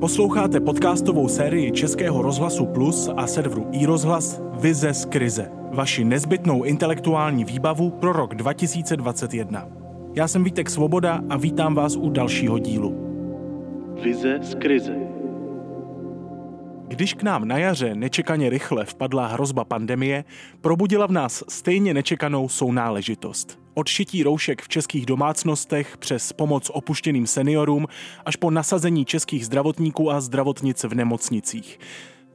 Posloucháte podcastovou sérii Českého rozhlasu Plus a serveru iRozhlas Vize z krize. Vaši nezbytnou intelektuální výbavu pro rok 2021. Já jsem Vítek Svoboda a vítám vás u dalšího dílu. Vize z krize. Když k nám na jaře nečekaně rychle vpadla hrozba pandemie, probudila v nás stejně nečekanou sounáležitost. Od šití roušek v českých domácnostech přes pomoc opuštěným seniorům až po nasazení českých zdravotníků a zdravotnic v nemocnicích.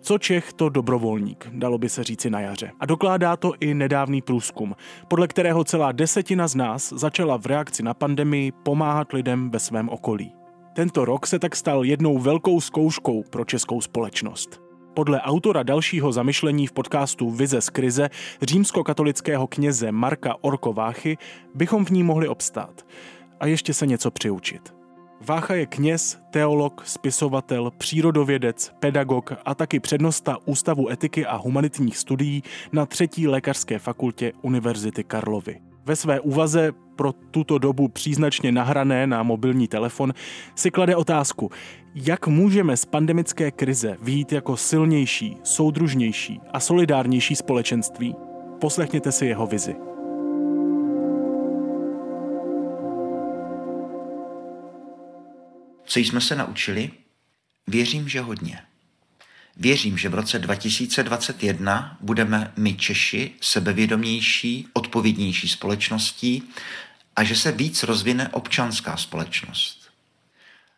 Co Čech, to dobrovolník, dalo by se říci na jaře. A dokládá to i nedávný průzkum, podle kterého celá desetina z nás začala v reakci na pandemii pomáhat lidem ve svém okolí. Tento rok se tak stal jednou velkou zkouškou pro českou společnost. Podle autora dalšího zamyšlení v podcastu Vize z krize římskokatolického kněze Marka Orkováchy bychom v ní mohli obstát a ještě se něco přiučit. Vácha je kněz, teolog, spisovatel, přírodovědec, pedagog a taky přednosta Ústavu etiky a humanitních studií na třetí lékařské fakultě Univerzity Karlovy. Ve své úvaze pro tuto dobu příznačně nahrané na mobilní telefon si klade otázku, jak můžeme z pandemické krize vyjít jako silnější, soudružnější a solidárnější společenství? Poslechněte si jeho vizi. Co jsme se naučili? Věřím, že hodně. Věřím, že v roce 2021 budeme my Češi sebevědomější, odpovědnější společností a že se víc rozvine občanská společnost.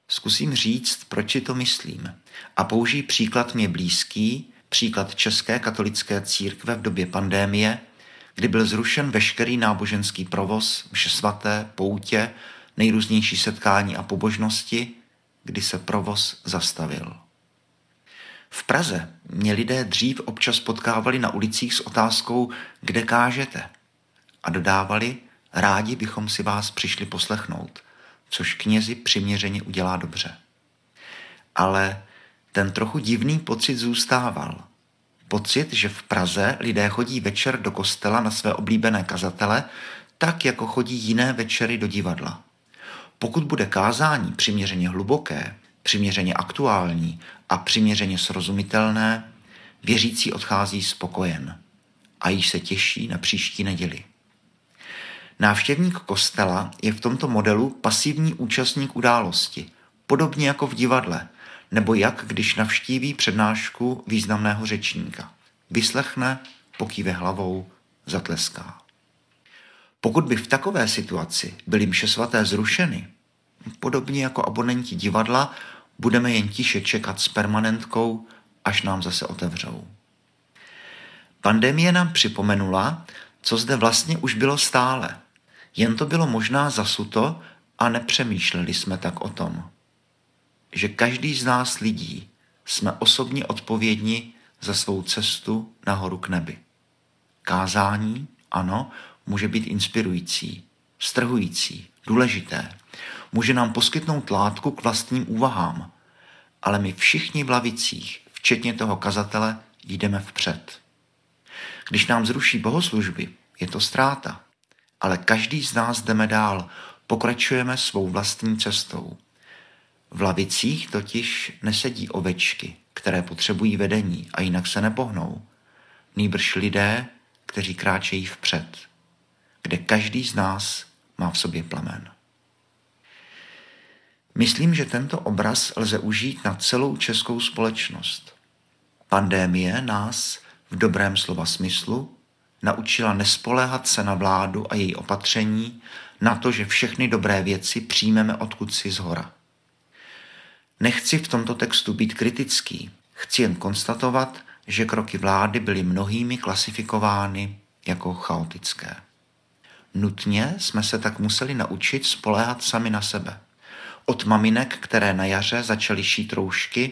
Zkusím říct, proč si to myslím a použij příklad mě blízký, příklad České katolické církve v době pandémie, kdy byl zrušen veškerý náboženský provoz, vše svaté, poutě, nejrůznější setkání a pobožnosti, kdy se provoz zastavil. V Praze mě lidé dřív občas potkávali na ulicích s otázkou, kde kážete. A dodávali, rádi bychom si vás přišli poslechnout, což knězi přiměřeně udělá dobře. Ale ten trochu divný pocit zůstával. Pocit, že v Praze lidé chodí večer do kostela na své oblíbené kazatele, tak jako chodí jiné večery do divadla. Pokud bude kázání přiměřeně hluboké, přiměřeně aktuální a přiměřeně srozumitelné, věřící odchází spokojen a již se těší na příští neděli. Návštěvník kostela je v tomto modelu pasivní účastník události, podobně jako v divadle, nebo jak když navštíví přednášku významného řečníka. Vyslechne, pokýve hlavou, zatleská. Pokud by v takové situaci byly mše svaté zrušeny, podobně jako abonenti divadla, budeme jen tiše čekat s permanentkou, až nám zase otevřou. Pandemie nám připomenula, co zde vlastně už bylo stále. Jen to bylo možná zasuto a nepřemýšleli jsme tak o tom. Že každý z nás lidí jsme osobně odpovědni za svou cestu nahoru k nebi. Kázání, ano, může být inspirující, strhující, důležité, může nám poskytnout látku k vlastním úvahám, ale my všichni v lavicích, včetně toho kazatele, jdeme vpřed. Když nám zruší bohoslužby, je to ztráta, ale každý z nás jdeme dál, pokračujeme svou vlastní cestou. V lavicích totiž nesedí ovečky, které potřebují vedení a jinak se nepohnou. Nýbrž lidé, kteří kráčejí vpřed, kde každý z nás má v sobě plamen. Myslím, že tento obraz lze užít na celou českou společnost. Pandémie nás, v dobrém slova smyslu, naučila nespoléhat se na vládu a její opatření, na to, že všechny dobré věci přijmeme odkud si zhora. Nechci v tomto textu být kritický, chci jen konstatovat, že kroky vlády byly mnohými klasifikovány jako chaotické. Nutně jsme se tak museli naučit spoléhat sami na sebe – od maminek, které na jaře začaly šít roušky,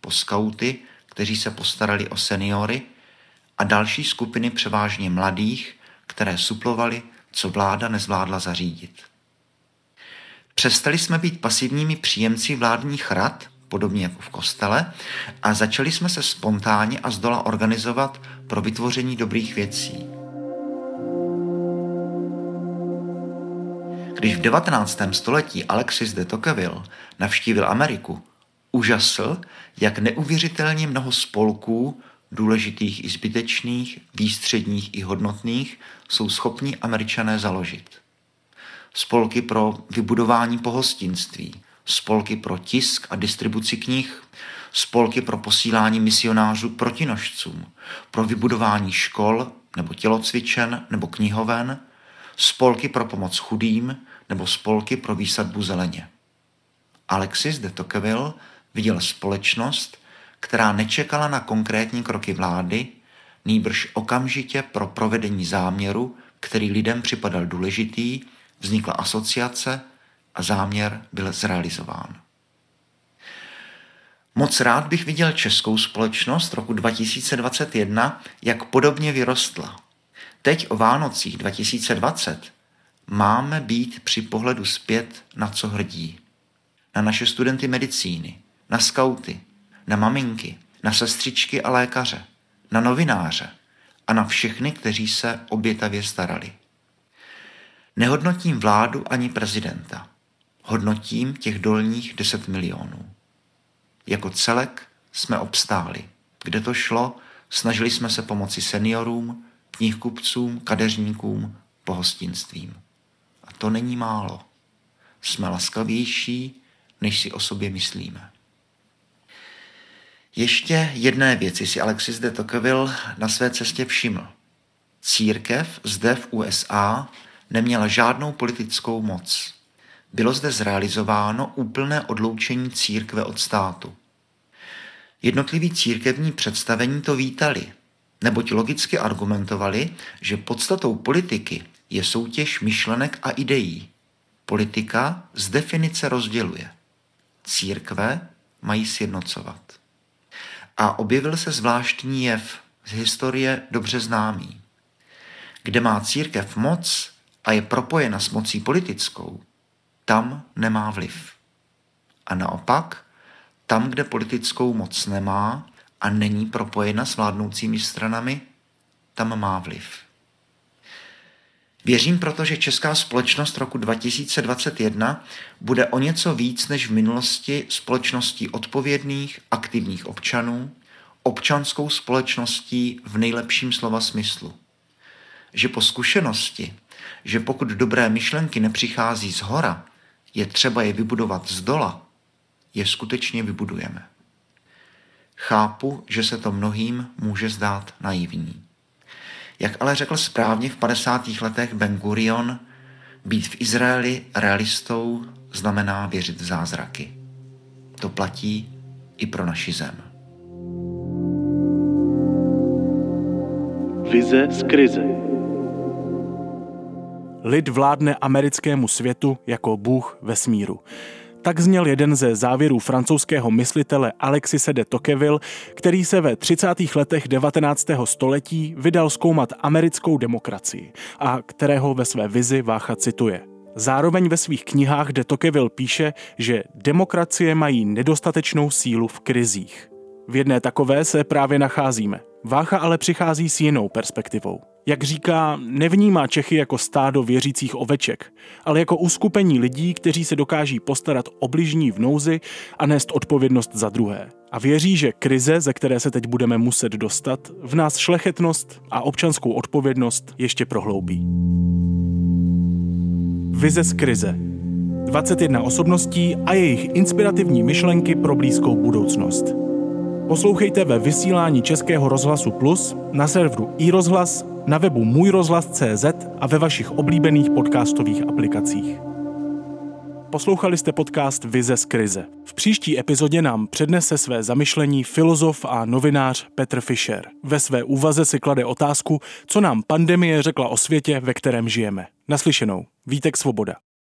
po skauty, kteří se postarali o seniory a další skupiny převážně mladých, které suplovali, co vláda nezvládla zařídit. Přestali jsme být pasivními příjemci vládních rad, podobně jako v kostele, a začali jsme se spontánně a zdola organizovat pro vytvoření dobrých věcí. Když v 19. století Alexis de Tocqueville navštívil Ameriku, úžasl, jak neuvěřitelně mnoho spolků, důležitých i zbytečných, výstředních i hodnotných, jsou schopni američané založit. Spolky pro vybudování pohostinství, spolky pro tisk a distribuci knih, spolky pro posílání misionářů protinožcům, pro vybudování škol nebo tělocvičen nebo knihoven, spolky pro pomoc chudým nebo spolky pro výsadbu zeleně. Alexis de Tocqueville viděl společnost, která nečekala na konkrétní kroky vlády, nýbrž okamžitě pro provedení záměru, který lidem připadal důležitý, vznikla asociace a záměr byl zrealizován. Moc rád bych viděl českou společnost roku 2021, jak podobně vyrostla. Teď o Vánocích 2020 máme být při pohledu zpět na co hrdí. Na naše studenty medicíny, na skauty, na maminky, na sestřičky a lékaře, na novináře a na všechny, kteří se obětavě starali. Nehodnotím vládu ani prezidenta. Hodnotím těch dolních 10 milionů. Jako celek jsme obstáli. Kde to šlo, snažili jsme se pomoci seniorům, knihkupcům, kadeřníkům, pohostinstvím. A to není málo. Jsme laskavější, než si o sobě myslíme. Ještě jedné věci si Alexis de Tocqueville na své cestě všiml. Církev zde v USA neměla žádnou politickou moc. Bylo zde zrealizováno úplné odloučení církve od státu. Jednotliví církevní představení to vítali, neboť logicky argumentovali, že podstatou politiky je soutěž myšlenek a ideí. Politika z definice rozděluje. Církve mají sjednocovat. A objevil se zvláštní jev z historie dobře známý. Kde má církev moc a je propojena s mocí politickou, tam nemá vliv. A naopak, tam, kde politickou moc nemá a není propojena s vládnoucími stranami, tam má vliv. Věřím proto, že česká společnost roku 2021 bude o něco víc než v minulosti společností odpovědných, aktivních občanů, občanskou společností v nejlepším slova smyslu. Že po zkušenosti, že pokud dobré myšlenky nepřichází z hora, je třeba je vybudovat z dola, je skutečně vybudujeme. Chápu, že se to mnohým může zdát naivní. Jak ale řekl správně v 50. letech Ben Gurion, být v Izraeli realistou znamená věřit v zázraky. To platí i pro naši zem. Vize z krize. Lid vládne americkému světu jako bůh vesmíru. Tak zněl jeden ze závěrů francouzského myslitele Alexise de Tocqueville, který se ve 30. letech 19. století vydal zkoumat americkou demokracii a kterého ve své vizi Vácha cituje. Zároveň ve svých knihách de Tocqueville píše, že demokracie mají nedostatečnou sílu v krizích. V jedné takové se právě nacházíme. Vácha ale přichází s jinou perspektivou. Jak říká, nevnímá Čechy jako stádo věřících oveček, ale jako uskupení lidí, kteří se dokáží postarat o bližní v nouzi a nést odpovědnost za druhé. A věří, že krize, ze které se teď budeme muset dostat, v nás šlechetnost a občanskou odpovědnost ještě prohloubí. Vize z krize. 21 osobností a jejich inspirativní myšlenky pro blízkou budoucnost. Poslouchejte ve vysílání Českého rozhlasu Plus, na serveru iRozhlas, na webu Můj rozhlas.cz a ve vašich oblíbených podcastových aplikacích. Poslouchali jste podcast Vize z krize. V příští epizodě nám přednese své zamyšlení filozof a novinář Petr Fischer. Ve své úvaze si klade otázku, co nám pandemie řekla o světě, ve kterém žijeme. Naslyšenou. Vítek Svoboda.